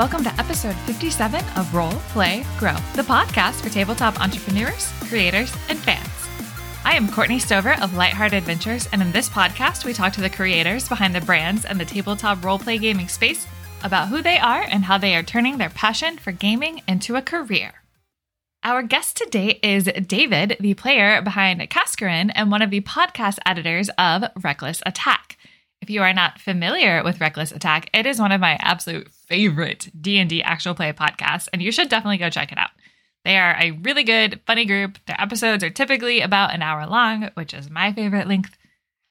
welcome to episode 57 of Roll, Play, Grow, the podcast for tabletop entrepreneurs, creators, and fans. I am Courtney Stover of Lightheart Adventures, and in this podcast, we talk to the creators behind the brands and the tabletop roleplay gaming space about who they are and how they are turning their passion for gaming into a career. Our guest today is David, the player behind Cascarin and one of the podcast editors of Reckless Attack. If you are not familiar with Reckless Attack, it is one of my absolute favorite D&D actual play podcasts and you should definitely go check it out. They are a really good, funny group. Their episodes are typically about an hour long, which is my favorite length.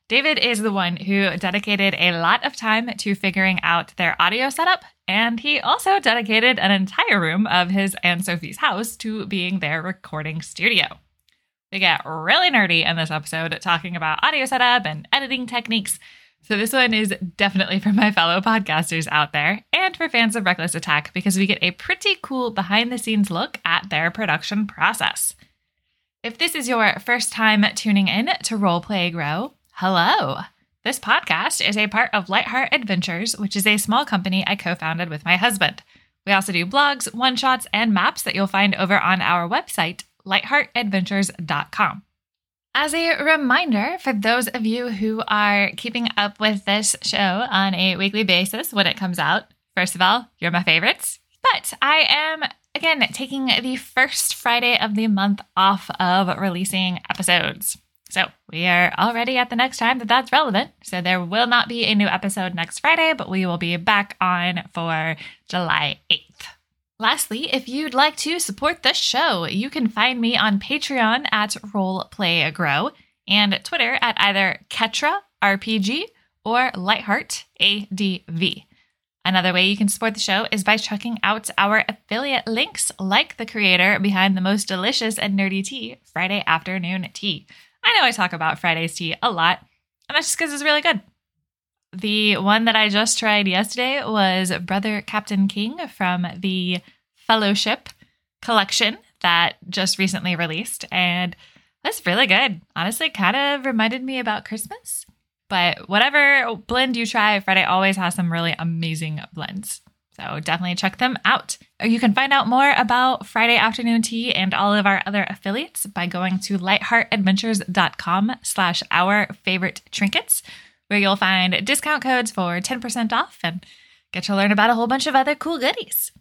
David is the one who dedicated a lot of time to figuring out their audio setup and he also dedicated an entire room of his and Sophie's house to being their recording studio. We get really nerdy in this episode talking about audio setup and editing techniques. So, this one is definitely for my fellow podcasters out there and for fans of Reckless Attack because we get a pretty cool behind the scenes look at their production process. If this is your first time tuning in to Roleplay Grow, hello. This podcast is a part of Lightheart Adventures, which is a small company I co founded with my husband. We also do blogs, one shots, and maps that you'll find over on our website, lightheartadventures.com. As a reminder, for those of you who are keeping up with this show on a weekly basis when it comes out, first of all, you're my favorites. But I am, again, taking the first Friday of the month off of releasing episodes. So we are already at the next time that that's relevant. So there will not be a new episode next Friday, but we will be back on for July 8th. Lastly, if you'd like to support the show, you can find me on Patreon at RolePlayGrow and Twitter at either Ketra RPG or Lightheart ADV. Another way you can support the show is by checking out our affiliate links, like the creator behind the most delicious and nerdy tea, Friday Afternoon Tea. I know I talk about Friday's tea a lot, and that's just because it's really good. The one that I just tried yesterday was Brother Captain King from the Fellowship collection that just recently released. And that's really good. Honestly, kind of reminded me about Christmas. But whatever blend you try, Friday always has some really amazing blends. So definitely check them out. You can find out more about Friday Afternoon Tea and all of our other affiliates by going to lightheartadventures.com slash our favorite trinkets, where you'll find discount codes for 10% off and get to learn about a whole bunch of other cool goodies.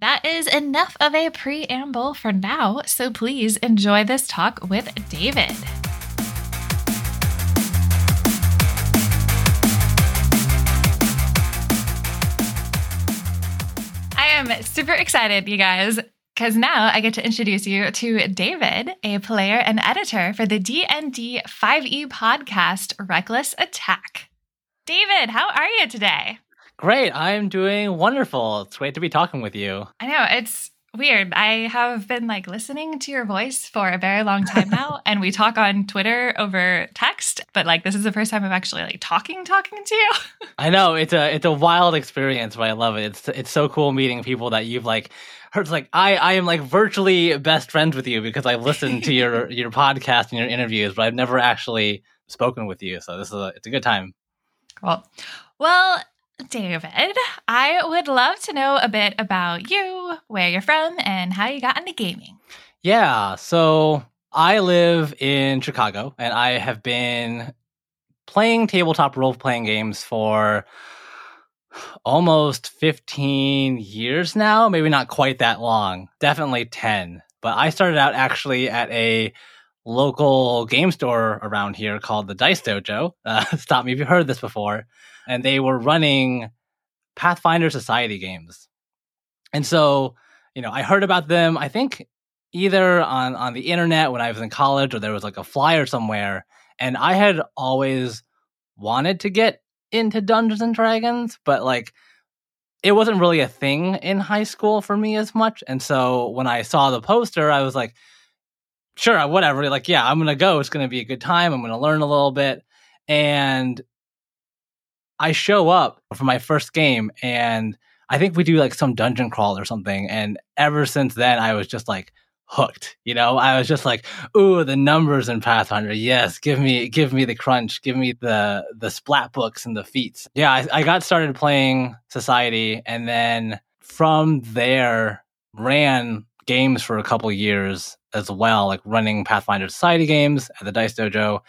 That is enough of a preamble for now, so please enjoy this talk with David. I am super excited, you guys, because now I get to introduce you to David, a player and editor for the D&D 5e podcast Reckless Attack. David, how are you today? Great. I'm doing wonderful. It's great to be talking with you. I know. It's weird. I have been like listening to your voice for a very long time now, and we talk on Twitter over text. But like, this is the first time I'm actually like talking, talking to you. I know it's a it's a wild experience, but I love it. It's it's so cool meeting people that you've like heard. Like I I am like virtually best friends with you because I've listened to your your podcast and your interviews, but I've never actually spoken with you. So this is a it's a good time. Cool. Well, David, I would love to know a bit about you, where you're from, and how you got into gaming. Yeah, so I live in Chicago and I have been playing tabletop role playing games for almost 15 years now, maybe not quite that long, definitely 10. But I started out actually at a local game store around here called the Dice Dojo. Uh, stop me if you've heard this before and they were running Pathfinder Society games. And so, you know, I heard about them, I think either on, on the internet when I was in college or there was like a flyer somewhere. And I had always wanted to get into Dungeons and Dragons, but like it wasn't really a thing in high school for me as much. And so when I saw the poster, I was like, sure, whatever. Like, yeah, I'm going to go. It's going to be a good time. I'm going to learn a little bit. And I show up for my first game and I think we do like some dungeon crawl or something. And ever since then, I was just like hooked. You know, I was just like, ooh, the numbers in Pathfinder. Yes, give me, give me the crunch. Give me the the splat books and the feats. Yeah, I, I got started playing Society, and then from there ran games for a couple years as well, like running Pathfinder Society games at the Dice Dojo,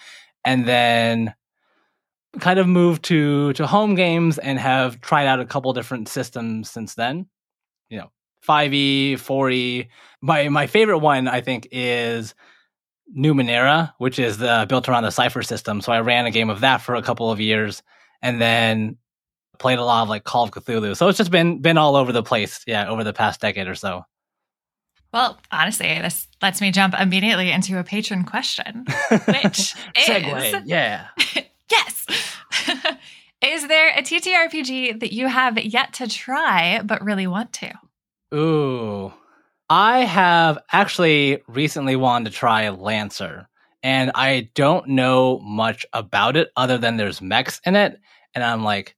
and then kind of moved to to home games and have tried out a couple different systems since then. You know, 5e, 4e. My my favorite one I think is Numenera, which is the built around the Cypher system. So I ran a game of that for a couple of years and then played a lot of like Call of Cthulhu. So it's just been been all over the place, yeah, over the past decade or so. Well, honestly, this lets me jump immediately into a patron question, which Segue, is yeah. yes. is there a TTRPG that you have yet to try but really want to? Ooh. I have actually recently wanted to try Lancer, and I don't know much about it other than there's mechs in it, and I'm like,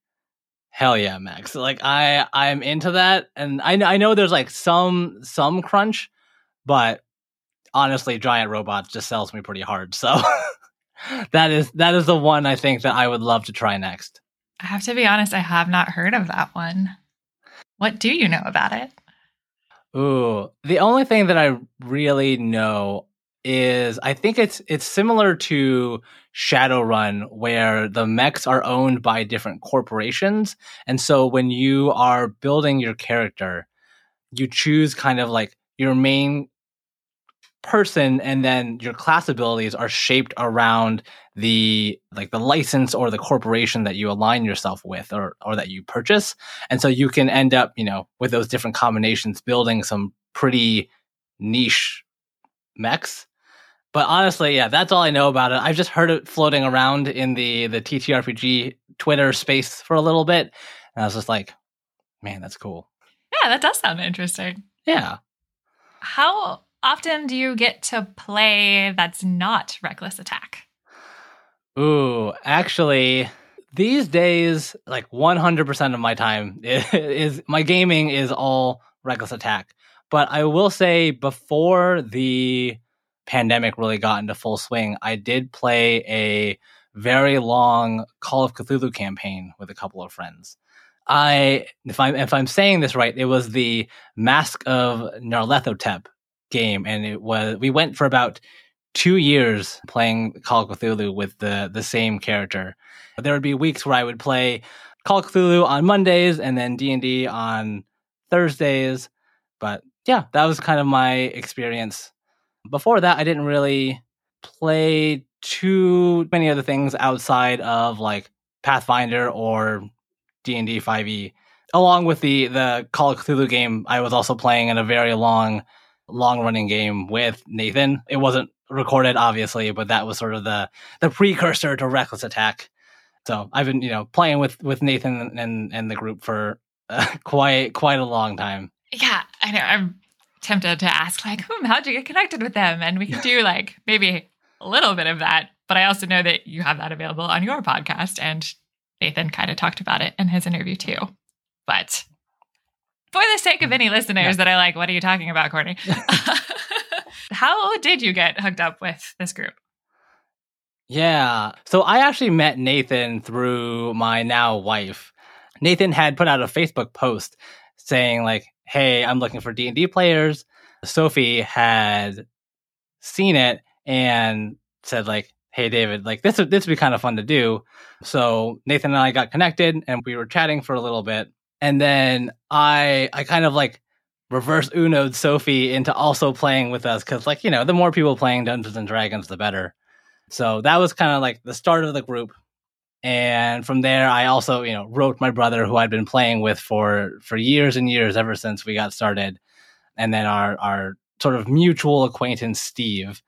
hell yeah, mechs! Like I I'm into that, and I I know there's like some some crunch, but honestly, giant robots just sells me pretty hard. So that is that is the one I think that I would love to try next. I have to be honest, I have not heard of that one. What do you know about it? Ooh, the only thing that I really know is I think it's it's similar to Shadowrun where the mechs are owned by different corporations. And so when you are building your character you choose kind of like your main person and then your class abilities are shaped around the like the license or the corporation that you align yourself with or or that you purchase. And so you can end up you know with those different combinations building some pretty niche mechs. But honestly yeah that's all i know about it. I've just heard it floating around in the the ttrpg twitter space for a little bit and i was just like man that's cool. Yeah, that does sound interesting. yeah. How often do you get to play that's not reckless attack? Ooh, actually, these days, like 100% of my time is, is my gaming is all reckless attack. But I will say, before the pandemic really got into full swing, I did play a very long Call of Cthulhu campaign with a couple of friends. I, if I'm if I'm saying this right, it was the Mask of Nyarlathotep game, and it was we went for about two years playing Call of Cthulhu with the the same character. There would be weeks where I would play Call of Cthulhu on Mondays and then D and D on Thursdays. But yeah, that was kind of my experience. Before that, I didn't really play too many other things outside of like Pathfinder or D and D five E. Along with the the Call of Cthulhu game, I was also playing in a very long, long running game with Nathan. It wasn't recorded, obviously, but that was sort of the the precursor to Reckless Attack. So I've been you know playing with with Nathan and and the group for uh, quite quite a long time. Yeah, I know. I'm tempted to ask, like, hmm, how'd you get connected with them? And we could do like maybe a little bit of that. But I also know that you have that available on your podcast, and Nathan kind of talked about it in his interview too. But for the sake of any listeners Yeah. that are like, what are you talking about, Courtney? How did you get hooked up with this group? Yeah. So I actually met Nathan through my now wife. Nathan had put out a Facebook post saying like, "Hey, I'm looking for D&D players." Sophie had seen it and said like, "Hey David, like this would this would be kind of fun to do." So Nathan and I got connected and we were chatting for a little bit. And then I I kind of like reverse Uno'd Sophie into also playing with us cuz like, you know, the more people playing Dungeons and Dragons the better. So that was kind of like the start of the group. And from there, I also, you know, wrote my brother who I'd been playing with for for years and years ever since we got started, and then our our sort of mutual acquaintance Steve,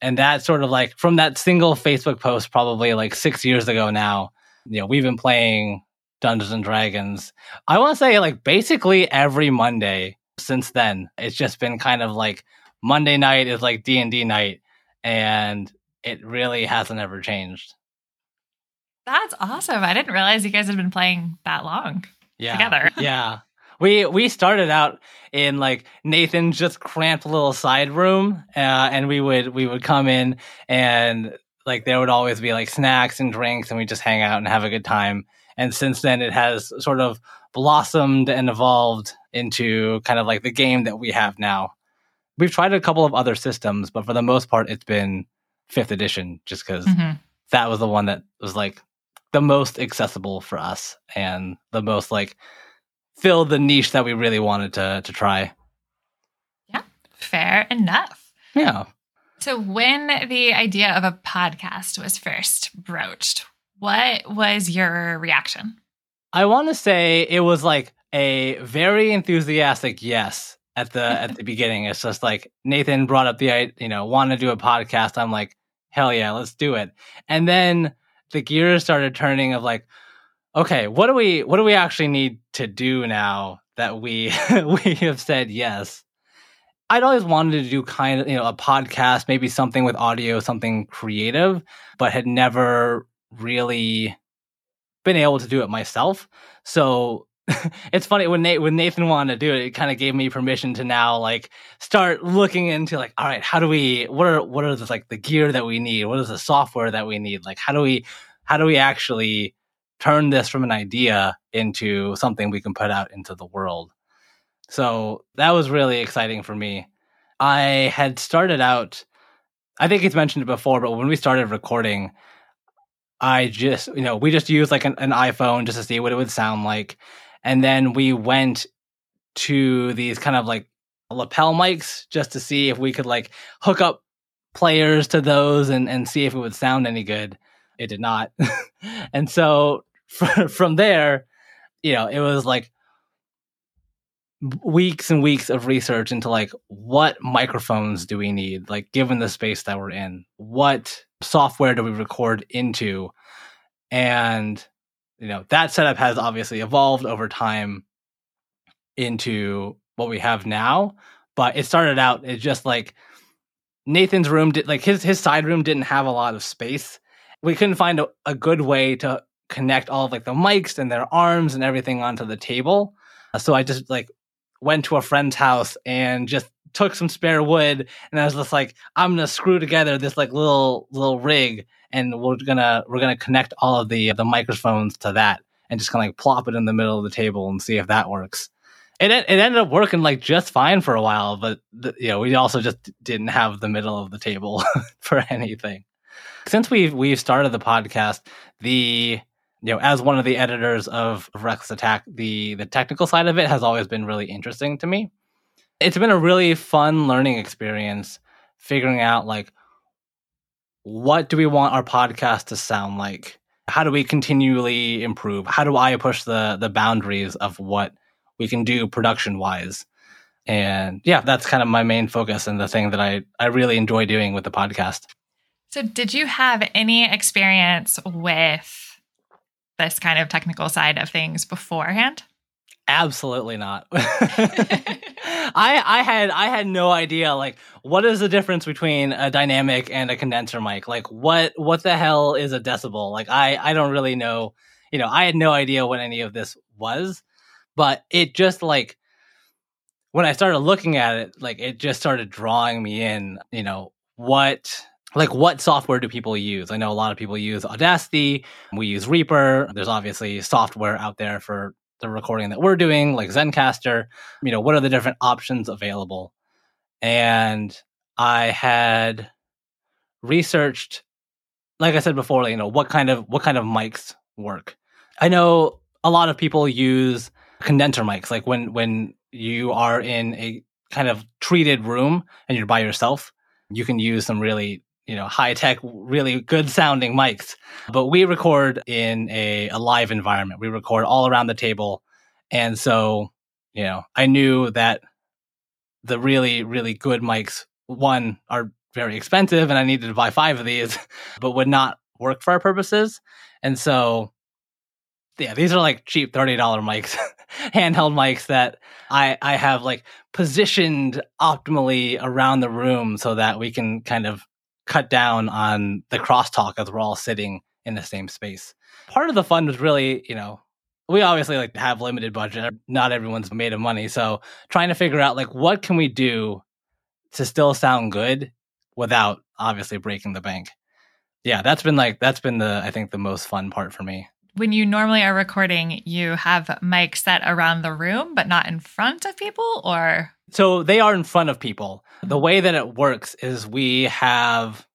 and that sort of like from that single Facebook post, probably like six years ago now. You know, we've been playing Dungeons and Dragons. I want to say like basically every Monday since then. It's just been kind of like Monday night is like D and D night, and it really hasn't ever changed. That's awesome. I didn't realize you guys had been playing that long. Yeah. Together. yeah. We we started out in like Nathan's just cramped little side room, uh, and we would we would come in and like there would always be like snacks and drinks, and we just hang out and have a good time. And since then, it has sort of blossomed and evolved into kind of like the game that we have now. We've tried a couple of other systems, but for the most part, it's been fifth edition just because mm-hmm. that was the one that was like the most accessible for us and the most like filled the niche that we really wanted to to try. Yeah, fair enough. Yeah. So when the idea of a podcast was first broached, what was your reaction? I want to say it was like a very enthusiastic yes at the at the beginning. It's just like Nathan brought up the you know want to do a podcast. I'm like hell yeah, let's do it. And then the gears started turning of like, okay, what do we what do we actually need to do now that we we have said yes? I'd always wanted to do kind of you know a podcast, maybe something with audio, something creative, but had never really been able to do it myself. So it's funny when Nate when Nathan wanted to do it, it kind of gave me permission to now like start looking into like, all right, how do we what are what are the like the gear that we need? What is the software that we need? Like how do we how do we actually turn this from an idea into something we can put out into the world? So that was really exciting for me. I had started out I think it's mentioned before, but when we started recording, I just, you know, we just used like an, an iPhone just to see what it would sound like and then we went to these kind of like lapel mics just to see if we could like hook up players to those and, and see if it would sound any good. It did not. and so from there, you know, it was like weeks and weeks of research into like what microphones do we need like given the space that we're in what software do we record into. And you know that setup has obviously evolved over time into what we have now but it started out it's just like nathan's room did like his his side room didn't have a lot of space. We couldn't find a, a good way to connect all of like the mics and their arms and everything onto the table. So i just like went to a friend's house and just took some spare wood and I was just like, I'm gonna screw together this like little little rig and we're gonna we're gonna connect all of the the microphones to that and just kind of like plop it in the middle of the table and see if that works. It it ended up working like just fine for a while, but the, you know we also just didn't have the middle of the table for anything. Since we've we've started the podcast, the you know as one of the editors of, Reckless Attack, the the technical side of it has always been really interesting to me it's been a really fun learning experience figuring out like what do we want our podcast to sound like? How do we continually improve? How do i push the the boundaries of what we can do production wise and yeah that's kind of my main focus and the thing that i i really enjoy doing with the podcast. So did you have any experience with this kind of technical side of things beforehand Absolutely not. I I had I had no idea like what is the difference between a dynamic and a condenser mic? Like what what the hell is a decibel? Like I I don't really know. You know, I had no idea what any of this was, but it just like when I started looking at it, like it just started drawing me in, you know, what like what software do people use? I know a lot of people use Audacity, we use Reaper. There's obviously software out there for the recording that we're doing, like Zencastr, you know, what are the different options available? And I had researched, like I said before, you know, what kind of what kind of mics work. I know a lot of people use condenser mics, like when when you are in a kind of treated room and you're by yourself, you can use some really you know high tech really good sounding mics. But we record in a, a live environment. We record all around the table. And so you know i knew that the really really good mics one are very expensive and i needed to buy five of these but would not work for our purposes. And so yeah these are like cheap $30 mics handheld mics that i i have like positioned optimally around the room so that we can kind of cut down on the crosstalk as we're all sitting in the same space. Part of the fun was really, you know, we obviously like have limited budget. Not everyone's made of money. So trying to figure out like what can we do to still sound good without obviously breaking the bank. Yeah, that's been like that's been the I think the most fun part for me. when you normally are recording, you have mics set around the room, but not in front of people, or? So they are in front of people. The way that it works is we have,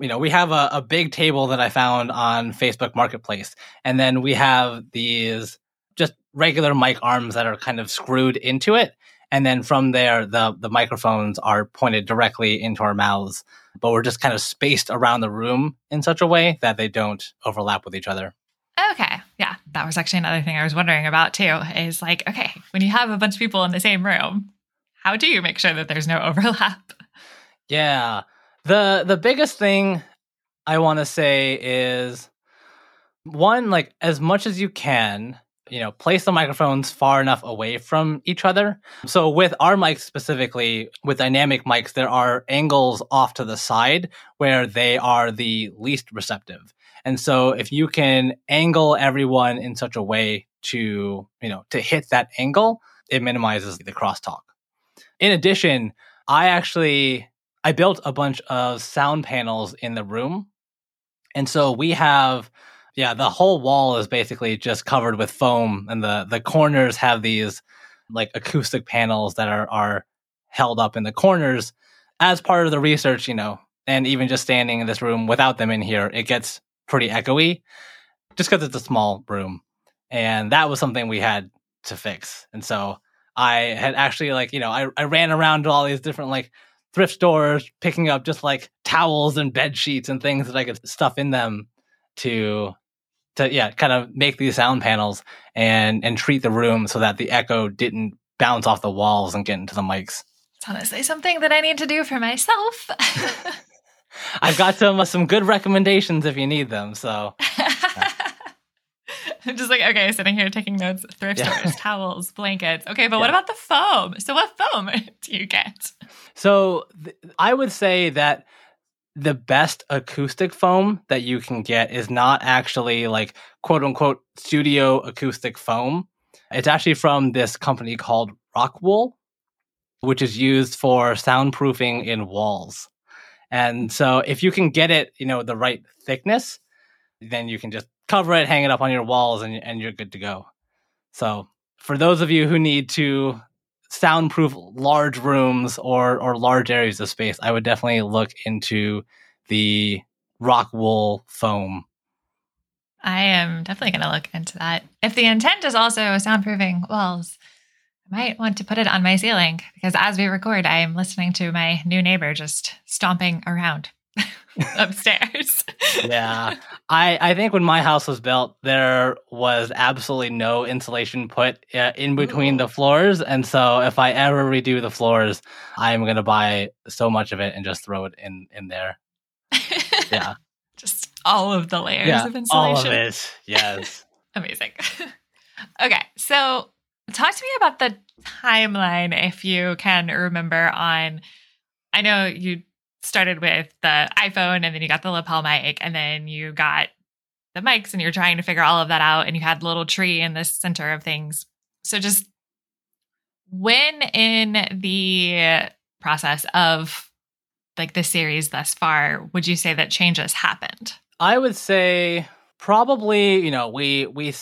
you know, we have a, a big table that I found on Facebook Marketplace. And then we have these just regular mic arms that are kind of screwed into it. And then from there, the, the microphones are pointed directly into our mouths, but we're just kind of spaced around the room in such a way that they don't overlap with each other. Okay. That was actually another thing I was wondering about too is like, okay, when you have a bunch of people in the same room, how do you make sure that there's no overlap? Yeah. The the biggest thing I want to say is one like as much as you can, you know, place the microphones far enough away from each other. So with our mics specifically, with dynamic mics, there are angles off to the side where they are the least receptive. And so if you can angle everyone in such a way to, you know, to hit that angle, it minimizes the crosstalk. In addition, I actually I built a bunch of sound panels in the room. And so we have yeah, the whole wall is basically just covered with foam and the the corners have these like acoustic panels that are are held up in the corners as part of the research, you know. And even just standing in this room without them in here, it gets pretty echoey just because it's a small room. And that was something we had to fix. And so I had actually like, you know, I, I ran around to all these different like thrift stores picking up just like towels and bed sheets and things that I could stuff in them to to yeah, kind of make these sound panels and and treat the room so that the echo didn't bounce off the walls and get into the mics. It's honestly something that I need to do for myself. I've got some uh, some good recommendations if you need them. So I'm just like, okay, sitting here taking notes, thrift yeah. stores, towels, blankets. Okay, but yeah. what about the foam? So what foam do you get? So th- I would say that the best acoustic foam that you can get is not actually like quote unquote studio acoustic foam. It's actually from this company called Rockwool, which is used for soundproofing in walls. And so if you can get it, you know, the right thickness, then you can just cover it, hang it up on your walls, and, and you're good to go. So for those of you who need to soundproof large rooms or or large areas of space, I would definitely look into the rock wool foam. I am definitely going to look into that. If the intent is also soundproofing walls, I might want to put it on my ceiling because as we record, I am listening to my new neighbor just stomping around. upstairs. yeah. I, I think when my house was built, there was absolutely no insulation put uh, in between Ooh. the floors. And so if I ever redo the floors, I'm going to buy so much of it and just throw it in, in there. Yeah. just all of the layers yeah, of insulation. All of it. Yes. Amazing. okay. So talk to me about the timeline if you can remember on I know you started with the iPhone and then you got the lapel mic and then you got the mics and you're trying to figure all of that out and you had the little tree in the center of things. So just when in the process of like the series thus far would you say that changes happened? I would say probably, you know, we we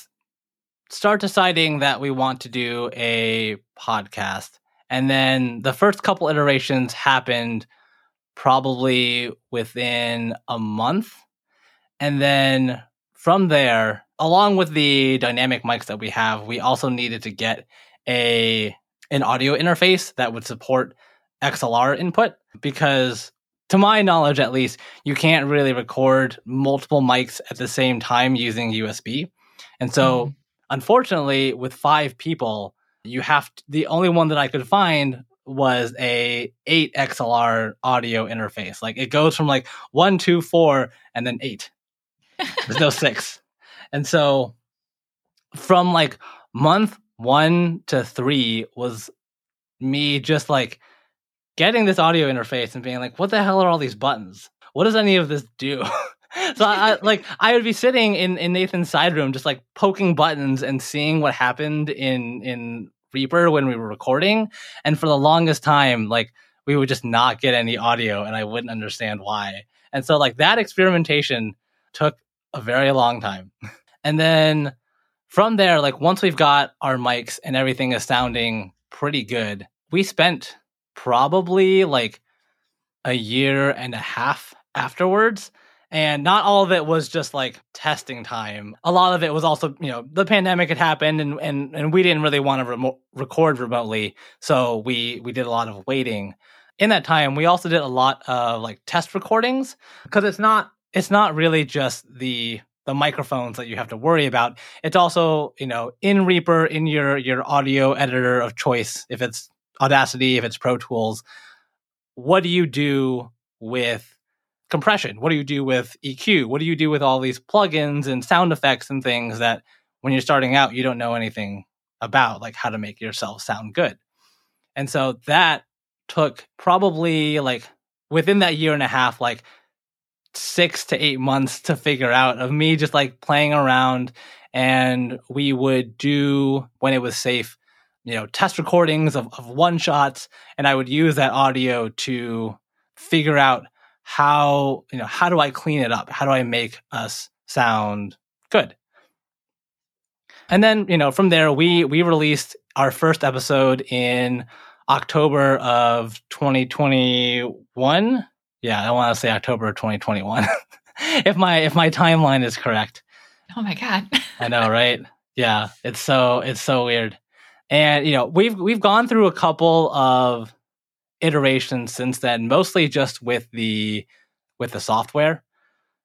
start deciding that we want to do a podcast and then the first couple iterations happened probably within a month. And then from there, along with the dynamic mics that we have, we also needed to get a an audio interface that would support XLR input because to my knowledge at least, you can't really record multiple mics at the same time using USB. And so, mm. Unfortunately, with five people, you have to, the only one that I could find was a 8 XLR audio interface. Like it goes from like one, two, four, and then eight. There's no six. And so from like month one to three was me just like getting this audio interface and being like, what the hell are all these buttons? What does any of this do? so I, like I would be sitting in, in Nathan's side room just like poking buttons and seeing what happened in in Reaper when we were recording, and for the longest time, like we would just not get any audio, and I wouldn't understand why. And so, like that experimentation took a very long time. And then from there, like once we've got our mics and everything is sounding pretty good, we spent probably like a year and a half afterwards. And not all of it was just like testing time. A lot of it was also, you know, the pandemic had happened and and, and we didn't really want to remo- record remotely. So we we did a lot of waiting. In that time, we also did a lot of like test recordings because it's not it's not really just the the microphones that you have to worry about. It's also, you know, in Reaper, in your your audio editor of choice, if it's Audacity, if it's Pro Tools, what do you do with compression? What do you do with EQ? What do you do with all these plugins and sound effects and things that when you're starting out, you don't know anything about, like how to make yourself sound good? And so that took probably like within that year and a half, like six to eight months to figure out of me just like playing around. And we would do when it was safe, you know, test recordings of, of one shots. And I would use that audio to figure out how you know how do i clean it up? How do i make us sound good? And then you know from there we we released our first episode in october of 2021 yeah i want to say october of 2021 if my if my timeline is correct. Oh my god. I know right? Yeah it's so it's so weird. And you know we've we've gone through a couple of iterations since then, mostly just with the with the software.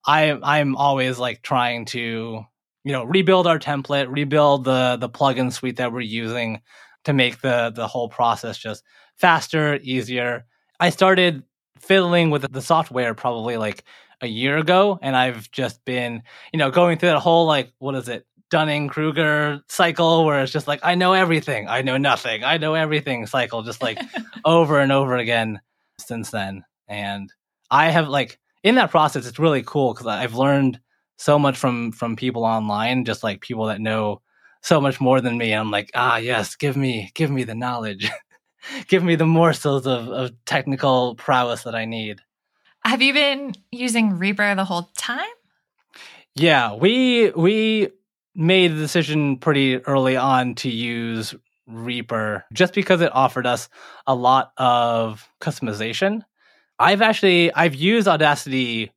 I I'm always like trying to you know rebuild our template, rebuild the the plugin suite that we're using to make the the whole process just faster, easier. I started fiddling with the software probably like a year ago, and I've just been you know going through that whole like what is it Dunning Kruger cycle where it's just like, I know everything, I know nothing, I know everything cycle, just like over and over again since then. And I have like in that process, it's really cool because I've learned so much from from people online, just like people that know so much more than me. And I'm like, ah, yes, give me give me the knowledge, give me the morsels of, of technical prowess that I need. Have you been using Reaper the whole time? Yeah, we we made the decision pretty early on to use Reaper just because it offered us a lot of customization. I've actually I've used Audacity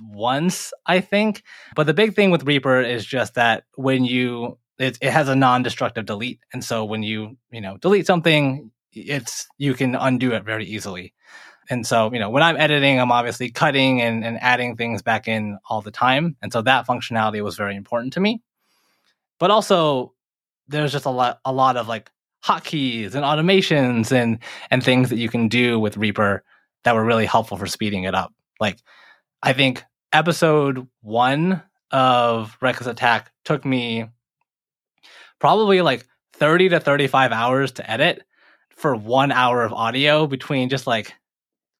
once, I think, but the big thing with Reaper is just that when you it, it has a non-destructive delete, and so when you you know delete something, it's you can undo it very easily. And so, you know, when I'm editing, I'm obviously cutting and, and adding things back in all the time. And so that functionality was very important to me but also there's just a lot a lot of like hotkeys and automations and and things that you can do with Reaper that were really helpful for speeding it up. Like I think episode one of Reckless Attack took me probably like 30 to 35 hours to edit for one hour of audio between just like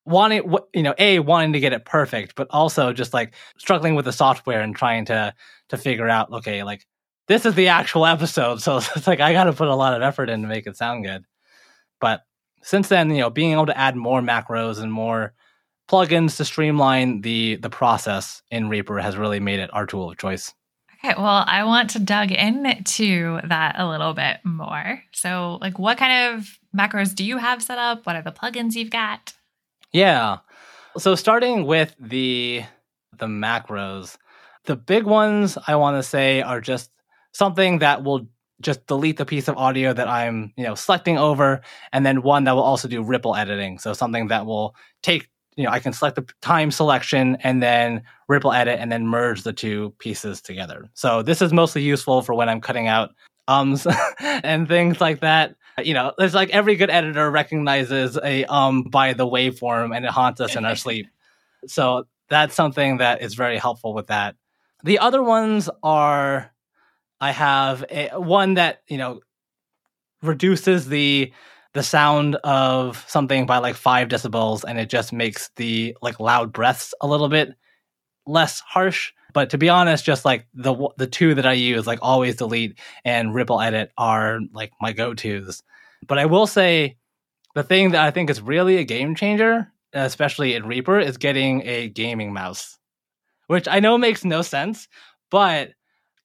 wanting you know a wanting to get it perfect but also just like struggling with the software and trying to to figure out okay like this is the actual episode, so it's like I got to put a lot of effort in to make it sound good. But since then, you know, being able to add more macros and more plugins to streamline the the process in Reaper has really made it our tool of choice. Okay, well, I want to dug into that a little bit more. So, like, what kind of macros do you have set up? What are the plugins you've got? Yeah. So, starting with the the macros, the big ones I want to say are just something that will just delete the piece of audio that I'm, you know, selecting over, and then one that will also do ripple editing. So something that will take, you know, I can select the time selection and then ripple edit and then merge the two pieces together. So this is mostly useful for when I'm cutting out ums and things like that. You know, it's like every good editor recognizes a um by the waveform and it haunts us in our sleep. So that's something that is very helpful with that. The other ones are I have a, one that you know reduces the the sound of something by like five decibels, and it just makes the like loud breaths a little bit less harsh. But to be honest, just like the the two that I use, like always delete and ripple edit, are like my go tos. But I will say the thing that I think is really a game changer, especially in Reaper, is getting a gaming mouse, which I know makes no sense, but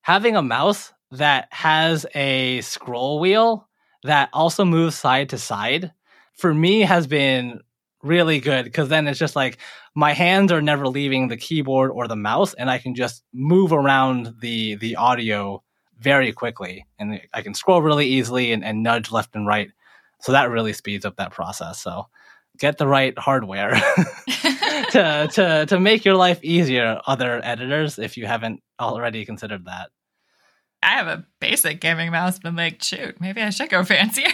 having a mouse that has a scroll wheel that also moves side to side for me has been really good because then it's just like my hands are never leaving the keyboard or the mouse and I can just move around the the audio very quickly and I can scroll really easily and, and nudge left and right. So that really speeds up that process. So get the right hardware to, to to make your life easier, other editors, if you haven't already considered that. I have a basic gaming mouse, but like, shoot, maybe I should go fancier.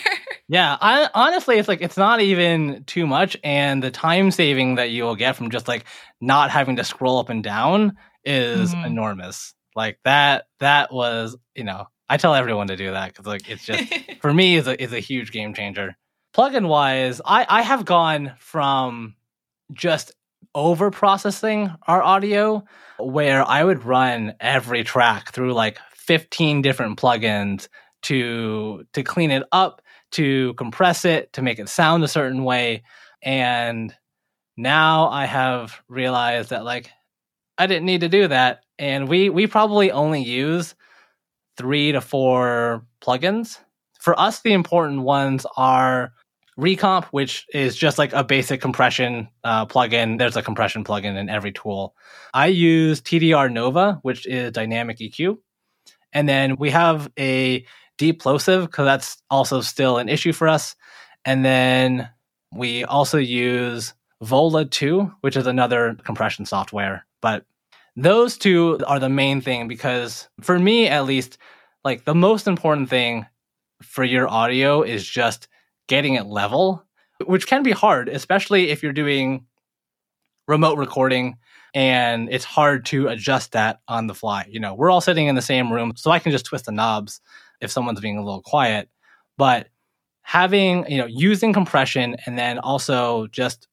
yeah, I, honestly, it's like it's not even too much, and the time saving that you'll get from just like not having to scroll up and down is mm-hmm. enormous. Like that, that was you know, I tell everyone to do that because like it's just for me is a is a huge game changer. Plugin wise, I I have gone from just over processing our audio where I would run every track through like 15 different plugins to to clean it up, to compress it, to make it sound a certain way. And now I have realized that like I didn't need to do that. And we we probably only use three to four plugins. For us, the important ones are ReaComp, which is just like a basic compression uh, plugin. There's a compression plugin in every tool. I use TDR Nova, which is dynamic EQ. And then we have a deep plosive because that's also still an issue for us. And then we also use Vola 2, which is another compression software. But those two are the main thing because for me, at least, like the most important thing for your audio is just getting it level, which can be hard, especially if you're doing remote recording and it's hard to adjust that on the fly. You know, we're all sitting in the same room, so I can just twist the knobs if someone's being a little quiet. But having, you know, using compression and then also just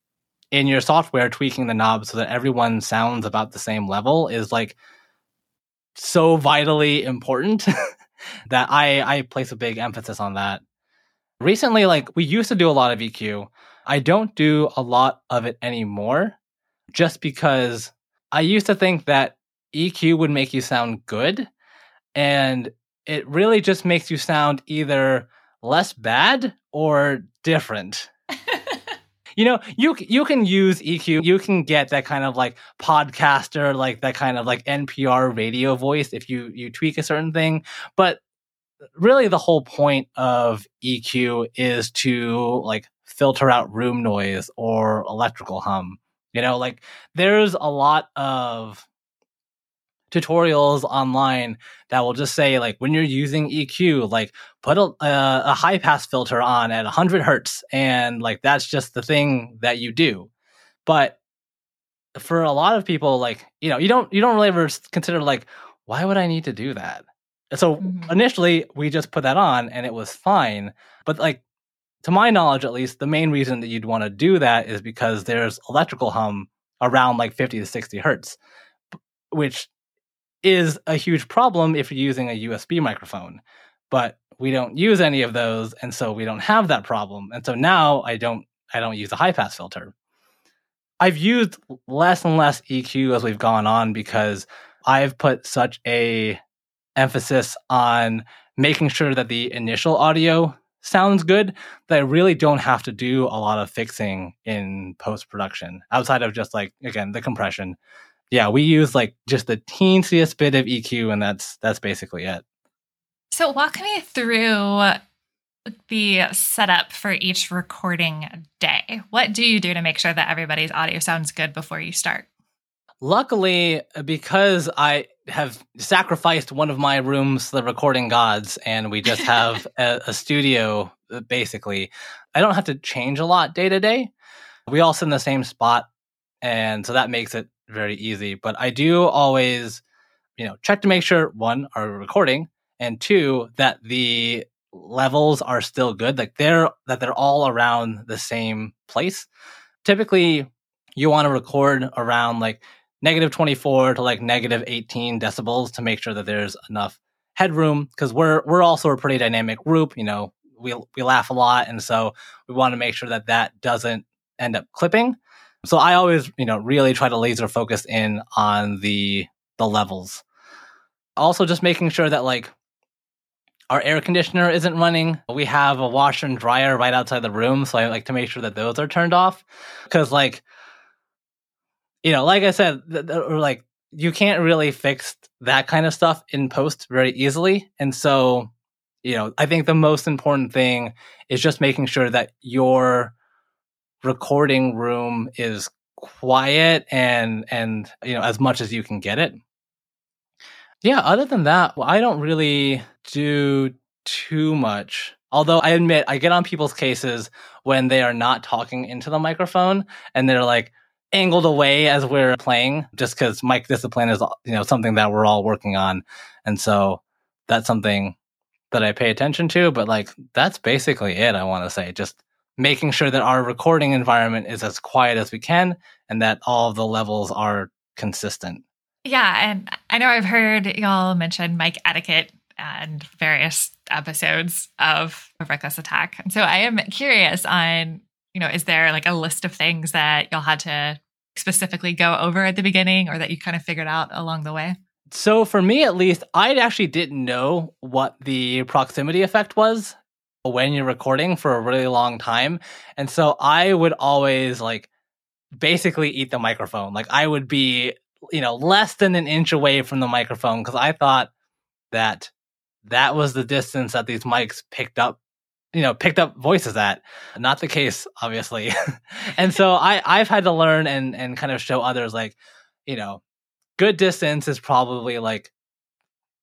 in your software tweaking the knobs so that everyone sounds about the same level is like so vitally important that I I place a big emphasis on that. Recently, like we used to do a lot of EQ. I don't do a lot of it anymore just because I used to think that EQ would make you sound good. And it really just makes you sound either less bad or different. you know, you you can use EQ. You can get that kind of like podcaster, like that kind of like NPR radio voice if you you tweak a certain thing. But really, the whole point of EQ is to like filter out room noise or electrical hum. You know, like there's a lot of tutorials online that will just say like when you're using EQ, like put a, a, high pass filter on at 100 hertz, and like that's just the thing that you do. But for a lot of people, like you know, you don't you don't really ever consider like why would I need to do that? So mm-hmm. initially, we just put that on and it was fine. But like to my knowledge at least, the main reason that you'd want to do that is because there's electrical hum around like 50 to 60 hertz, which is a huge problem if you're using a USB microphone. But we don't use any of those, and so we don't have that problem. And so now I don't I don't use a high pass filter. I've used less and less EQ as we've gone on because I've put such a emphasis on making sure that the initial audio sounds good that I really don't have to do a lot of fixing in post production outside of just like again the compression. Yeah, we use like just the teensiest bit of EQ and that's that's basically it. So walk me through the setup for each recording day. What do you do to make sure that everybody's audio sounds good before you start? Luckily, because I have sacrificed one of my rooms to the recording gods and we just have a, a, studio basically i don't have to change a lot day to day. We all sit in the same spot and so that makes it very easy. But i do always you know check to make sure one are recording and two that the levels are still good like they're that they're all around the same place. Typically you want to record around like negative 24 to like negative 18 decibels to make sure that there's enough headroom because we're we're also a pretty dynamic group you know we we laugh a lot and so we want to make sure that that doesn't end up clipping so i always you know really try to laser focus in on the the levels Also, just making sure that like our air conditioner isn't running. We have a washer and dryer right outside the room, so I like to make sure that those are turned off because like you know, like I said, th- th- like you can't really fix that kind of stuff in post very easily. And so, you know, I think the most important thing is just making sure that your recording room is quiet and and you know as much as you can get it. Yeah, other than that, I don't really do too much. Although I admit I get on people's cases when they are not talking into the microphone and they're like, angled away as we're playing just because mic discipline is you know something that we're all working on. And so that's something that i pay attention to but like that's basically it i want to say. Just making sure that our recording environment is as quiet as we can and that all the levels are consistent. Yeah and i know i've heard y'all mention mic etiquette and various episodes of reckless attack. And so i am curious on you know, is there like a list of things that y'all had to specifically go over at the beginning or that you kind of figured out along the way? So for me at least, I actually didn't know what the proximity effect was when you're recording for a really long time. And so I would always like basically eat the microphone. Like I would be, you know, less than an inch away from the microphone because I thought that that was the distance that these mics picked up you know picked up voices at. Not the case obviously. And so i i've had to learn and and kind of show others like you know good distance is probably like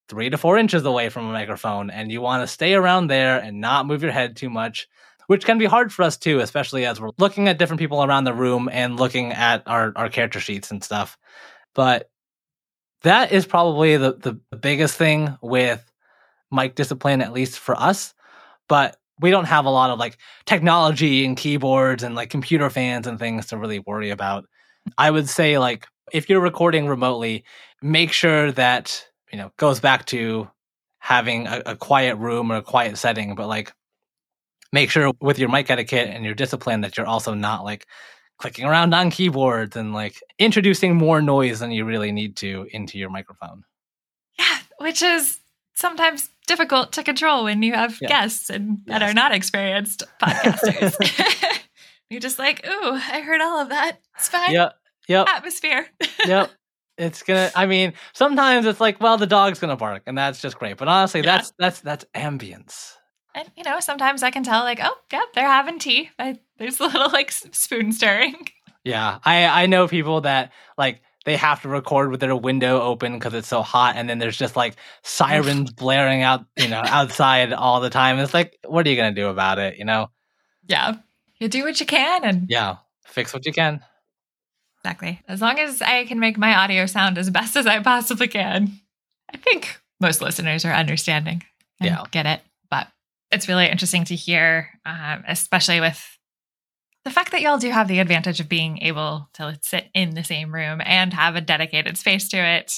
three to four inches away from a microphone and you want to stay around there and not move your head too much which can be hard for us too especially as we're looking at different people around the room and looking at our our character sheets and stuff. But that is probably the the biggest thing with mic discipline at least for us. But we don't have a lot of like technology and keyboards and like computer fans and things to really worry about. I would say like if you're recording remotely, make sure that you know goes back to having a, a quiet room or a quiet setting, but like make sure with your mic etiquette and your discipline that you're also not like clicking around on keyboards and like introducing more noise than you really need to into your microphone. Yeah, which is sometimes difficult to control when you have yeah. guests and yes. that are not experienced podcasters. You're just like, ooh, I heard all of that. It's fine. Yep. Yep. Atmosphere. yep. It's gonna. I mean, sometimes it's like, well, the dog's gonna bark, and that's just great. But honestly, yeah. that's that's that's ambience. And you know, sometimes I can tell, like, oh, yeah, they're having tea. I, there's a little like spoon stirring. Yeah, I I know people that like they have to record with their window open because it's so hot and then there's just like sirens blaring out you know outside all the time. It's like what are you gonna do about it you know? Yeah. You do what you can and yeah. Fix what you can. Exactly. As long as i can make my audio sound as best as i possibly can. I think most listeners are understanding and yeah. get it but it's really interesting to hear um, especially with the fact that y'all do have the advantage of being able to sit in the same room and have a dedicated space to it.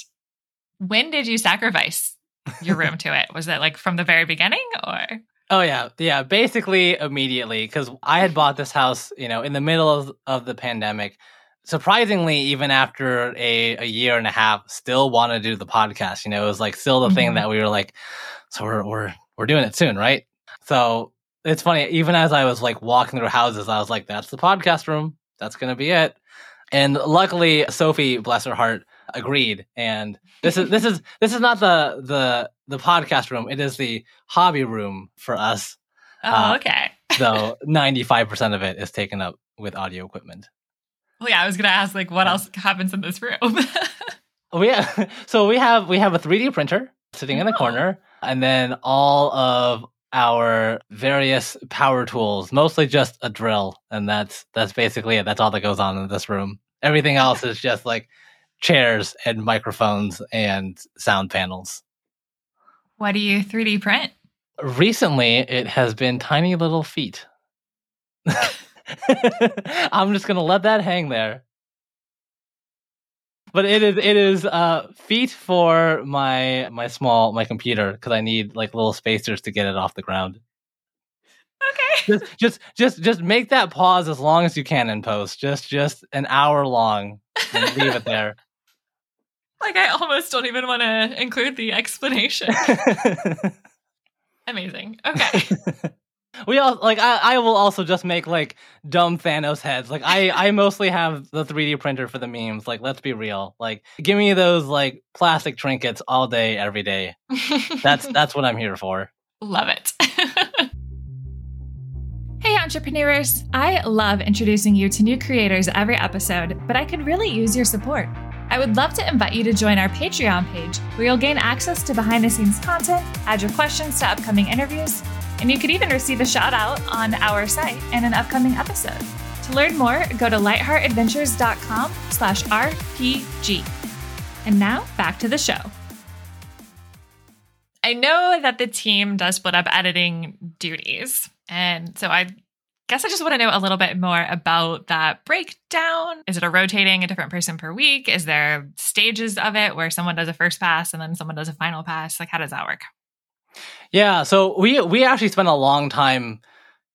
When did you sacrifice your room to it? Was it like from the very beginning or? Oh yeah, yeah. Basically immediately because I had bought this house, you know, in the middle of, of the pandemic. Surprisingly, even after a, a year and a half, still want to do the podcast. You know, it was like still the mm-hmm. thing that we were like, so we're we're we're doing it soon, right? So it's funny. Even as I was like walking through houses, I was like, "That's the podcast room. That's gonna be it." And luckily, Sophie, bless her heart, agreed. And this is this is this is not the the the podcast room. It is the hobby room for us. Oh, uh, okay. so ninety five percent of it is taken up with audio equipment. Well, yeah, I was gonna ask like what else happens in this room. we have, so we have we have a three D printer sitting in the oh. corner, and then all of our various power tools, mostly just a drill, and that's that's basically it. That's all that goes on in this room. Everything else is just like chairs and microphones and sound panels. What do you 3D print? Recently, it has been tiny little feet. I'm just gonna let that hang there but it is it is uh feet for my my small my computer because I need like little spacers to get it off the ground. Okay. Just just just just make that pause as long as you can in post. Just just an hour long and leave it there. Like I almost don't even want to include the explanation. Amazing. Okay. we all like I, I will also just make like dumb Thanos heads. Like I I mostly have the 3D printer for the memes. Like let's be real. Like give me those like plastic trinkets all day every day. That's that's what I'm here for. Love it. Hey, entrepreneurs! I love introducing you to new creators every episode, but I could really use your support. I would love to invite you to join our Patreon page, where you'll gain access to behind the scenes content, add your questions to upcoming interviews, and you could even receive a shout out on our site in an upcoming episode. To learn more, go to lightheartadventures.com slash RPG. And now back to the show. I know that the team does split up editing duties. And so I guess I just want to know a little bit more about that breakdown. Is it a rotating a different person per week? Is there stages of it where someone does a first pass and then someone does a final pass? Like how does that work? Yeah, so we we actually spent a long time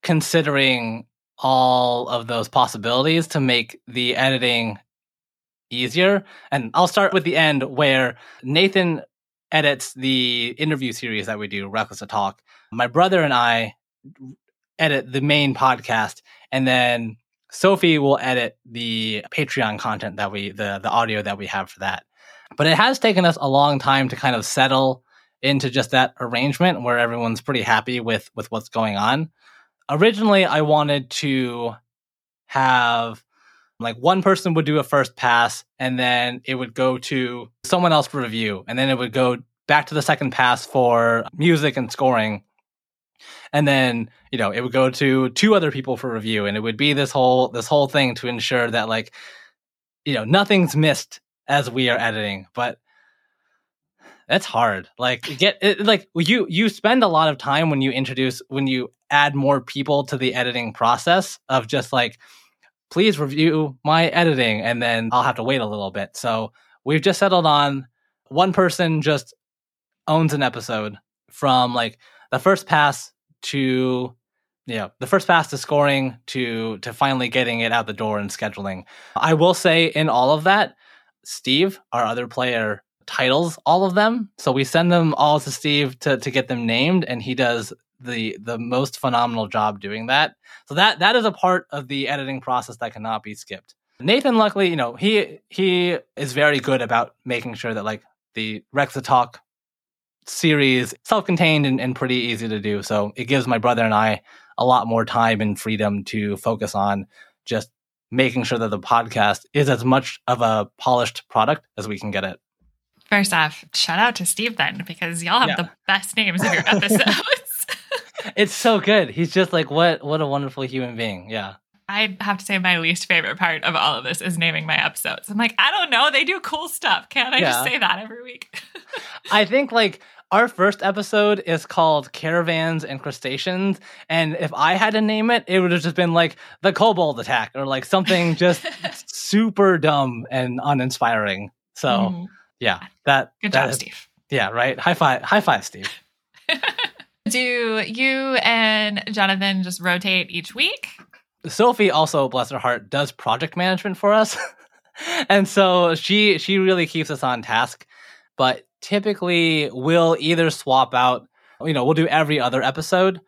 considering all of those possibilities to make the editing easier. And I'll start with the end where Nathan edits the interview series that we do, Reckless to Talk. My brother and I edit the main podcast, and then Sophie will edit the Patreon content that we the the audio that we have for that. But it has taken us a long time to kind of settle into just that arrangement where everyone's pretty happy with with what's going on. Originally, I wanted to have like one person would do a first pass and then it would go to someone else for review and then it would go back to the second pass for music and scoring and then you know it would go to two other people for review and it would be this whole this whole thing to ensure that like you know nothing's missed as we are editing but that's hard. Like get it, like you you spend a lot of time when you introduce when you add more people to the editing process of just like please review my editing and then i'll have to wait a little bit. So we've just settled on one person just owns an episode from like the first pass to know the first pass to scoring to to finally getting it out the door and scheduling. I will say in all of that steve our other player titles all of them. So we send them all to steve to to get them named and he does the the most phenomenal job doing that. So that that is a part of the editing process that cannot be skipped. Nathan luckily you know he he is very good about making sure that like the rex the talk series self-contained and, and pretty easy to do. So it gives my brother and i a lot more time and freedom to focus on just making sure that the podcast is as much of a polished product as we can get it first off shout out to steve then because y'all have yeah. the best names of your episodes it's so good he's just like what what a wonderful human being yeah I have to say my least favorite part of all of this is naming my episodes. I'm like, I don't know, they do cool stuff. Can't I yeah. just say that every week? I think like our first episode is called Caravans and Crustaceans. And if I had to name it, it would have just been like the Kobold Attack or like something just super dumb and uninspiring. So, mm. Yeah, that. Good that job, is, Steve. Yeah, right. High five. High five, Steve. Do you and Jonathan just rotate each week? Sophie also, bless her heart, does project management for us. and so she she really keeps us on task. But typically we'll either swap out, you know, we'll do every other episode,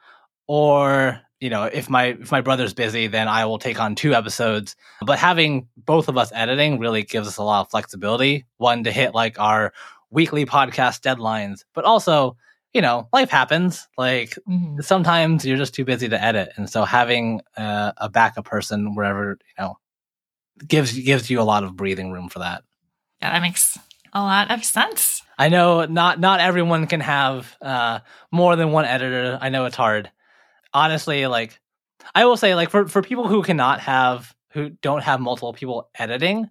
or you know, if my if my brother's busy, then I will take on two episodes. But having both of us editing really gives us a lot of flexibility. One to hit like our weekly podcast deadlines, but also, you know, life happens. Like mm-hmm. sometimes you're just too busy to edit, and so having uh, a backup person wherever you know gives gives you a lot of breathing room for that. Yeah, that makes a lot of sense. I know not not everyone can have uh, more than one editor. I know it's hard. Honestly, like I will say, like for for people who cannot have who don't have multiple people editing,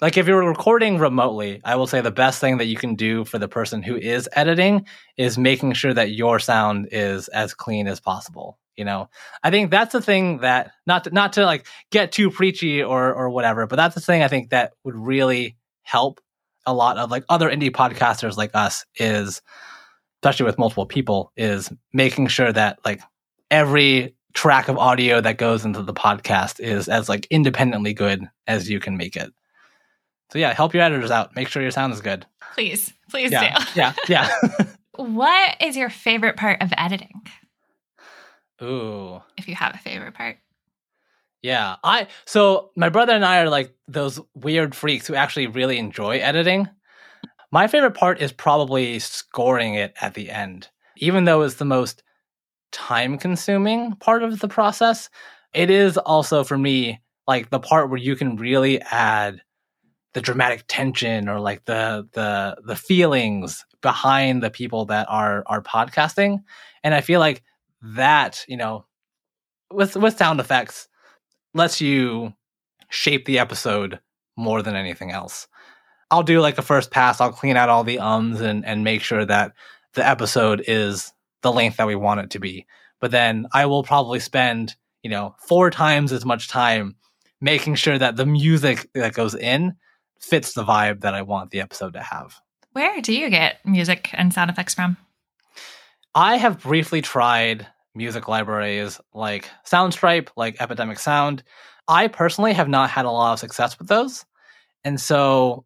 like if you're recording remotely, I will say the best thing that you can do for the person who is editing is making sure that your sound is as clean as possible. You know, I think that's the thing that not to, not to like get too preachy or or whatever, but that's the thing I think that would really help a lot of like other indie podcasters like us is especially with multiple people is making sure that like every track of audio that goes into the podcast is as like independently good as you can make it So yeah, help your editors out. Make sure your sound is good. Please, please Yeah, do. yeah, yeah. What is your favorite part of editing? Ooh. If you have a favorite part. Yeah, I so my brother and I are like those weird freaks who actually really enjoy editing. My favorite part is probably scoring it at the end. Even though it's the most time consuming part of the process, it is also for me like the part where you can really add the dramatic tension or like the the the feelings behind the people that are are podcasting. And I feel like that, you know, with with sound effects lets you shape the episode more than anything else. I'll do like a first pass, I'll clean out all the ums and, and make sure that the episode is the length that we want it to be. But then I will probably spend, you know, four times as much time making sure that the music that goes in fits the vibe that I want the episode to have. Where do you get music and sound effects from? I have briefly tried music libraries like Soundstripe, like Epidemic Sound. I personally have not had a lot of success with those. And so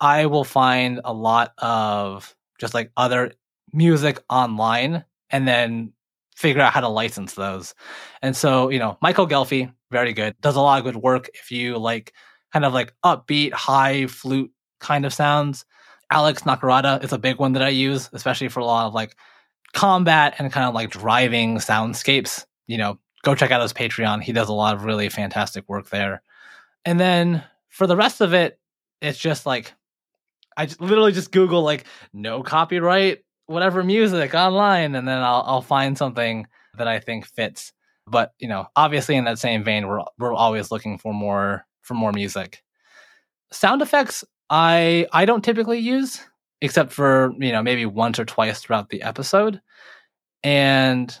I will find a lot of just like other music online and then figure out how to license those. And so, you know, Michael Ghelfi, very good, does a lot of good work if you like kind of like upbeat, high flute kind of sounds. Alex Nakarada is a big one that I use, especially for a lot of like combat and kind of like driving soundscapes. You know, go check out his Patreon. He does a lot of really fantastic work there. And then for the rest of it, it's just like I just literally just Google like no copyright, whatever music online, and then I'll I'll find something that I think fits. But you know, obviously in that same vein, we're we're always looking for more for more music. Sound effects I I don't typically use except for, you know, maybe once or twice throughout the episode. And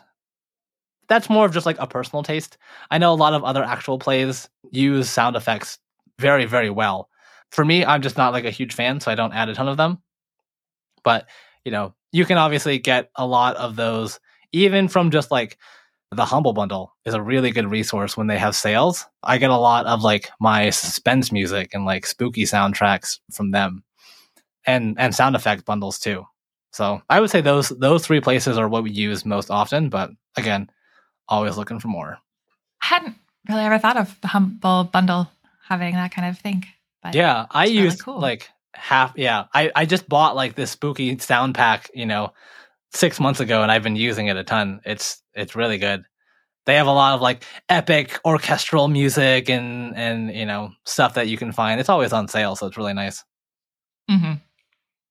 that's more of just like a personal taste. I know a lot of other actual plays use sound effects very, very well. For me, I'm just not like a huge fan, so I don't add a ton of them. But, you know, you can obviously get a lot of those even from just like the Humble Bundle is a really good resource when they have sales. I get a lot of like my suspense music and like spooky soundtracks from them and and sound effect bundles too. So I would say those those three places are what we use most often, but again, always looking for more. I hadn't really ever thought of the Humble Bundle having that kind of thing. But Yeah, I really used cool. like half yeah, I I just bought like this spooky sound pack, you know, 6 months ago and I've been using it a ton. It's it's really good. They have a lot of like epic orchestral music and and you know, stuff that you can find. It's always on sale, so it's really nice. mm-hmm.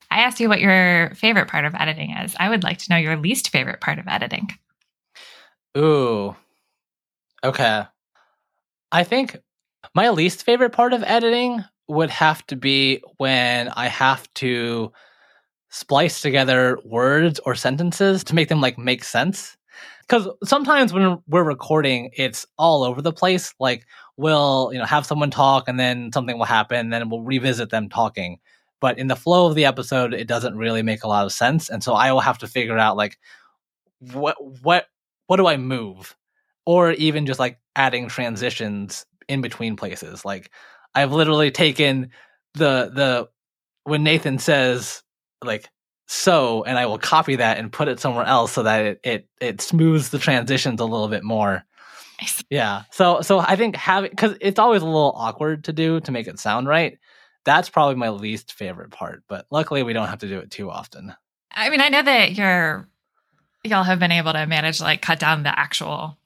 I asked you what your favorite part of editing is. I would like to know your least favorite part of editing. Ooh. Okay. I think my least favorite part of editing would have to be when I have to splice together words or sentences to make them like make sense. Cuz sometimes when we're recording it's all over the place like we'll, you know, have someone talk and then something will happen then we'll revisit them talking. But in the flow of the episode it doesn't really make a lot of sense and so I will have to figure out like what what what do I move? Or even just like adding transitions in between places. Like I've literally taken the the when Nathan says like so and I will copy that and put it somewhere else so that it it, it smooths the transitions a little bit more. Yeah. So so I think having cuz it's always a little awkward to do to make it sound right. That's probably my least favorite part, but luckily we don't have to do it too often. I mean, I know that you're y'all have been able to manage like cut down the actual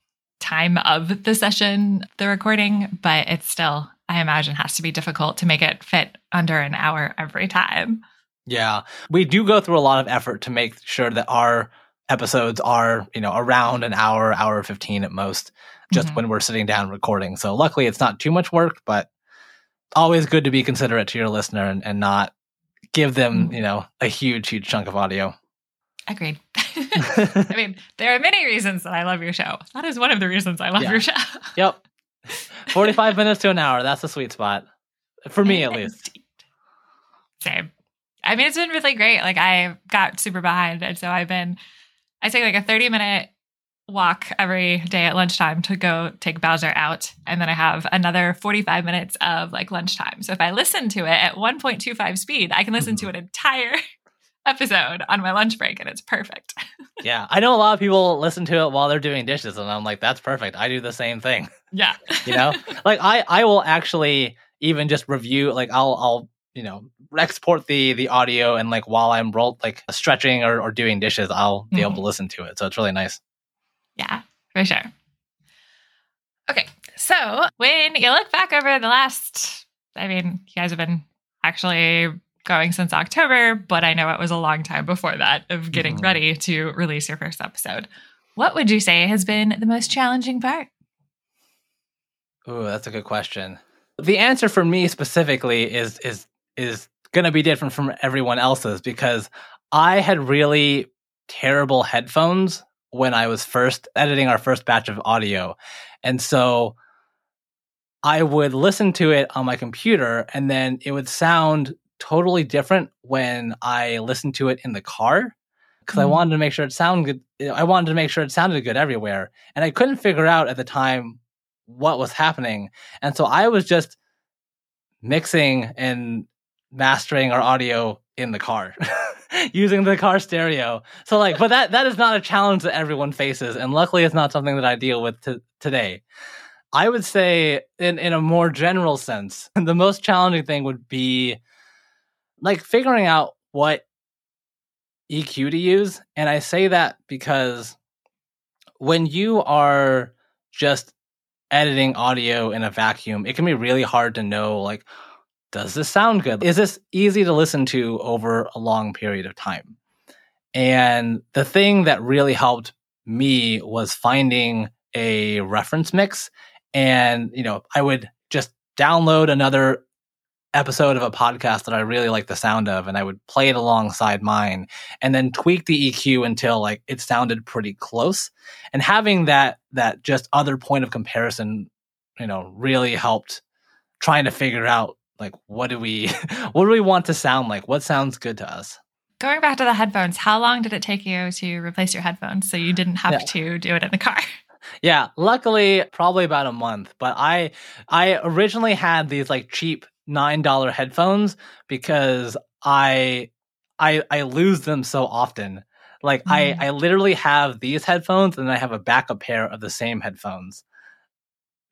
time of the session, the recording, but it's still, I imagine, has to be difficult to make it fit under an hour every time. Yeah, we do go through a lot of effort to make sure that our episodes are, you know, around an hour, hour 15 at most, just Mhm. when we're sitting down recording. So luckily it's not too much work, but always good to be considerate to your listener and, and not give them, Mm. you know, a huge, huge chunk of audio. Agreed. I mean, there are many reasons that I love your show. That is one of the reasons I love Yeah. your show. yep. 45 minutes to an hour. That's the sweet spot. For me, at least. Same. I mean, it's been really great. Like I got super behind, and so I've been. I take like a thirty minute walk every day at lunchtime to go take Bowser out. And then I have another 45 minutes of like lunchtime. So if I listen to it at 1.25 speed, I can listen to mm-hmm. an entire episode on my lunch break and it's perfect. yeah. I know a lot of people listen to it while they're doing dishes and I'm like, that's perfect. I do the same thing. Yeah. you know? Like I I will actually even just review like I'll I'll you know export the the audio and like while i'm roll like stretching or, or doing dishes i'll be mm-hmm. able to listen to it so it's really nice yeah for sure okay so when you look back over the last i mean you guys have been actually going since october but i know it was a long time before that of getting mm-hmm. ready to release your first episode what would you say has been the most challenging part oh that's a good question the answer for me specifically is is is going to be different from everyone else's because I had really terrible headphones when I was first editing our first batch of audio. And so I would listen to it on my computer and then it would sound totally different when I listened to it in the car because mm. I wanted to make sure it sounded good. I wanted to make sure it sounded good everywhere. And I couldn't figure out at the time what was happening. And so I was just mixing and mastering our audio in the car using the car stereo. So like, but that that is not a challenge that everyone faces, and luckily, it's not something that I deal with t- today. I would say, in in a more general sense, the most challenging thing would be like figuring out what EQ to use, and I say that because when you are just editing audio in a vacuum, it can be really hard to know like does this sound good? Is this easy to listen to over a long period of time? And the thing that really helped me was finding a reference mix. And, you know, I would just download another episode of a podcast that I really like the sound of, and I would play it alongside mine and then tweak the EQ until like it sounded pretty close. And having that that just other point of comparison, you know, really helped trying to figure out like what do we what do we want to sound like what sounds good to us going back to the headphones how long did it take you to replace your headphones so you didn't have yeah. to do it in the car yeah luckily probably about a month but i i originally had these like cheap nine dollar headphones because i i i lose them so often like mm. i i literally have these headphones and i have a backup pair of the same headphones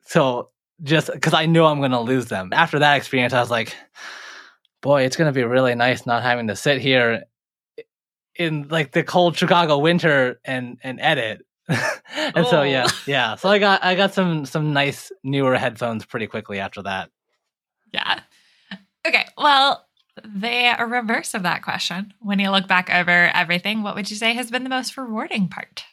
so just because I knew I'm going to lose them. After that experience, I was like, boy, it's going to be really nice not having to sit here in like the cold Chicago winter and and edit. and oh. so yeah, yeah. So I got I got some some nice newer headphones pretty quickly after that. Yeah. Okay. Well, the reverse of that question. When you look back over everything, what would you say has been the most rewarding part?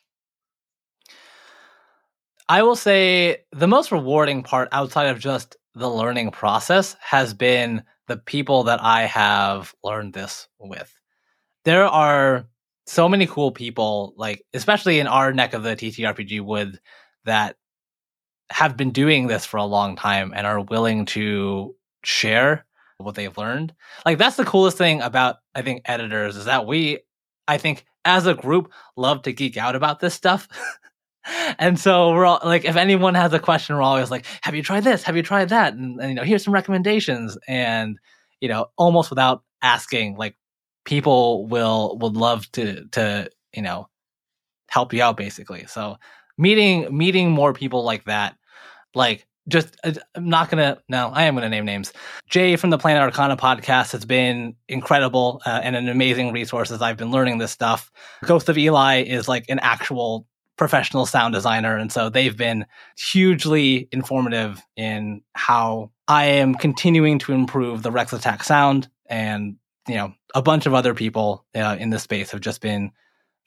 I will say the most rewarding part outside of just the learning process has been the people that I have learned this with. There are so many cool people, like especially in our neck of the TTRPG wood, that have been doing this for a long time and are willing to share what they've learned. Like that's the coolest thing about I think editors is that we I think as a group love to geek out about this stuff. and so we're all like, if anyone has a question, we're always like, "Have you tried this? Have you tried that?" And, and you know, here's some recommendations. And you know, almost without asking, like people will would love to to you know help you out basically. So meeting meeting more people like that, like just uh, I'm not gonna no I am gonna name names. Jay from the Planet Arcana podcast has been incredible uh, and an amazing resource as I've been learning this stuff. Ghost of Eli is like an actual professional sound designer. And so they've been hugely informative in how I am continuing to improve the Rex Attack sound. And, you know, a bunch of other people uh, in this space have just been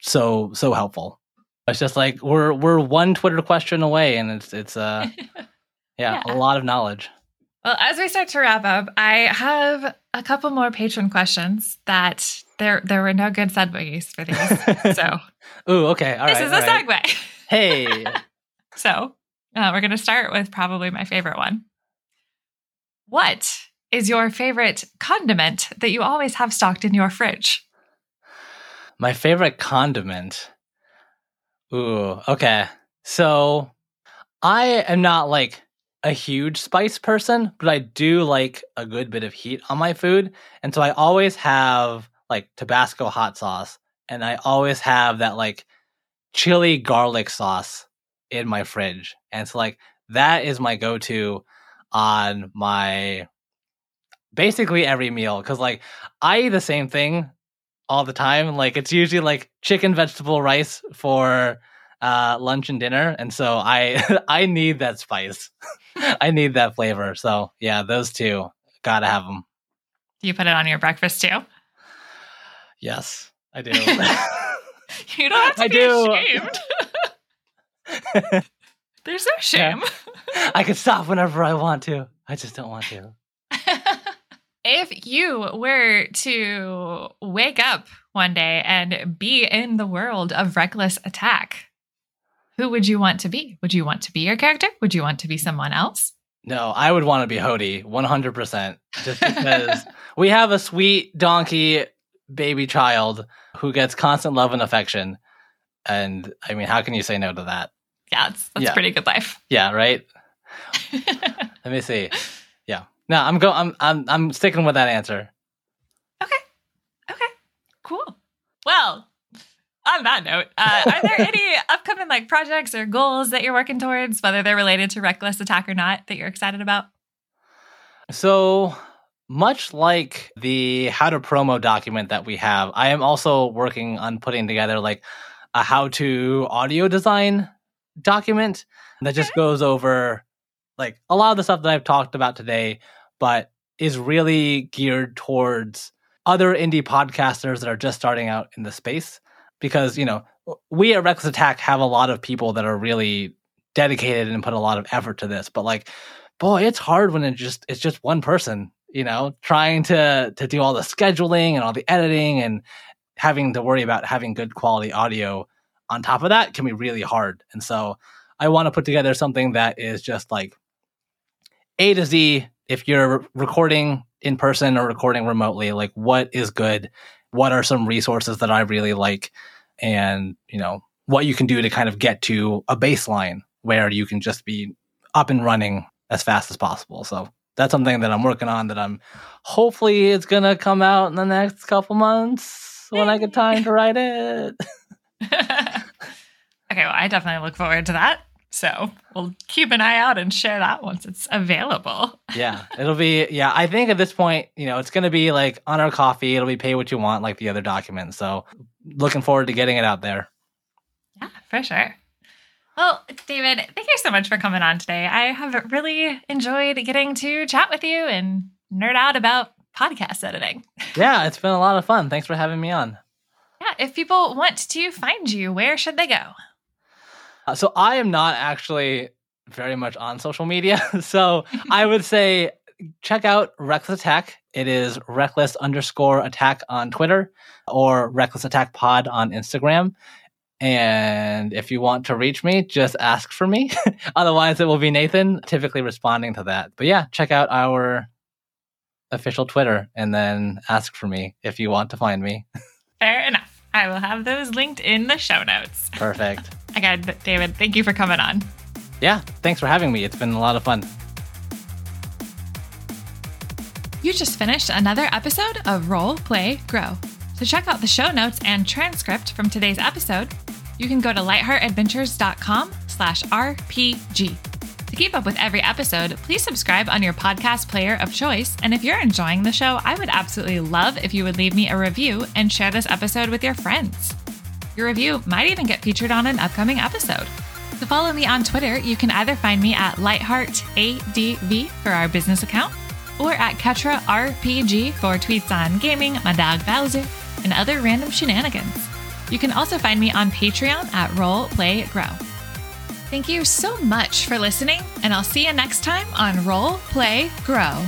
so, so helpful. It's just like we're we're one Twitter question away, and it's it's uh yeah, yeah. a lot of knowledge. Well, as we start to wrap up, I have a couple more patron questions that there there were no good segues for these. So Ooh, okay. All this right, is a right. segue. Hey. so uh, we're gonna start with probably my favorite one. What is your favorite condiment that you always have stocked in your fridge? My favorite condiment. Ooh, okay. So I am not like a huge spice person, but I do like a good bit of heat on my food. And so I always have like Tabasco hot sauce and I always have that like chili garlic sauce in my fridge. And so like that is my go-to on my basically every meal cuz like I eat the same thing all the time. Like it's usually like chicken vegetable rice for uh, lunch and dinner, and so I I need that spice. I need that flavor. So yeah, those two gotta have them. You put it on your breakfast too. Yes, I do. you don't have to I be do. ashamed. There's no shame. Yeah. I can stop whenever I want to. I just don't want to. if you were to wake up one day and be in the world of reckless attack, who would you want to be? Would you want to be your character? Would you want to be someone else? No, I would want to be Hody 100%. Just because we have a sweet donkey baby child who gets constant love and affection. And I mean, how can you say no to that? Yeah, that's, that's yeah. pretty good life. Yeah, right? Let me see. Yeah. No, I'm going I'm I'm I'm sticking with that answer. Okay. Okay. Cool. Well, on that note, uh, are there any upcoming like projects or goals that you're working towards, whether they're related to reckless attack or not, that you're excited about? So much like the how to promo document that we have, I am also working on putting together like a how to audio design document that just goes over like a lot of the stuff that I've talked about today, but is really geared towards other indie podcasters that are just starting out in the space because you know we at Reckless Attack have a lot of people that are really dedicated and put a lot of effort to this, but like, boy, it's hard when it just it's just one person, you know, trying to to do all the scheduling and all the editing and having to worry about having good quality audio on top of that can be really hard. And so I want to put together something that is just like A to Z if you're recording in person or recording remotely, like what is good what are some resources that I really like and, you know, what you can do to kind of get to a baseline where you can just be up and running as fast as possible. So that's something that I'm working on that I'm hopefully it's going to come out in the next couple months when I get time to write it. okay, well, I definitely look forward to that. So we'll keep an eye out and share that once it's available. yeah, it'll be, yeah, I think at this point, you know, it's going to be like on our Ko-fi. It'll be pay what you want, like the other documents. So looking forward to getting it out there. Yeah, for sure. Well, David, thank you so much for coming on today. I have really enjoyed getting to chat with you and nerd out about podcast editing. yeah, it's been a lot of fun. Thanks for having me on. Yeah, if people want to find you, where should they go? Uh, so I am not actually very much on social media. so I would say check out Reckless Attack. It is reckless underscore attack on Twitter or reckless attack pod on Instagram. And if you want to reach me, just ask for me. Otherwise, it will be Nathan, typically responding to that. But yeah, check out our official Twitter and then ask for me if you want to find me. Fair enough. I will have those linked in the show notes. Perfect. Again, David, thank you for coming on. Yeah, thanks for having me. It's been a lot of fun. You just finished another episode of Roll, Play, Grow. To check out the show notes and transcript from today's episode, you can go to lightheartadventures.com slash RPG. To keep up with every episode, please subscribe on your podcast player of choice. And if you're enjoying the show, I would absolutely love if you would leave me a review and share this episode with your friends. Your review might even get featured on an upcoming episode. To follow me on Twitter, you can either find me at LightheartADV for our business account or at Ketra RPG for tweets on gaming, my dog Bowser, and other random shenanigans. You can also find me on Patreon at Roll Play Grow. Thank you so much for listening, and I'll see you next time on Roll Play Grow.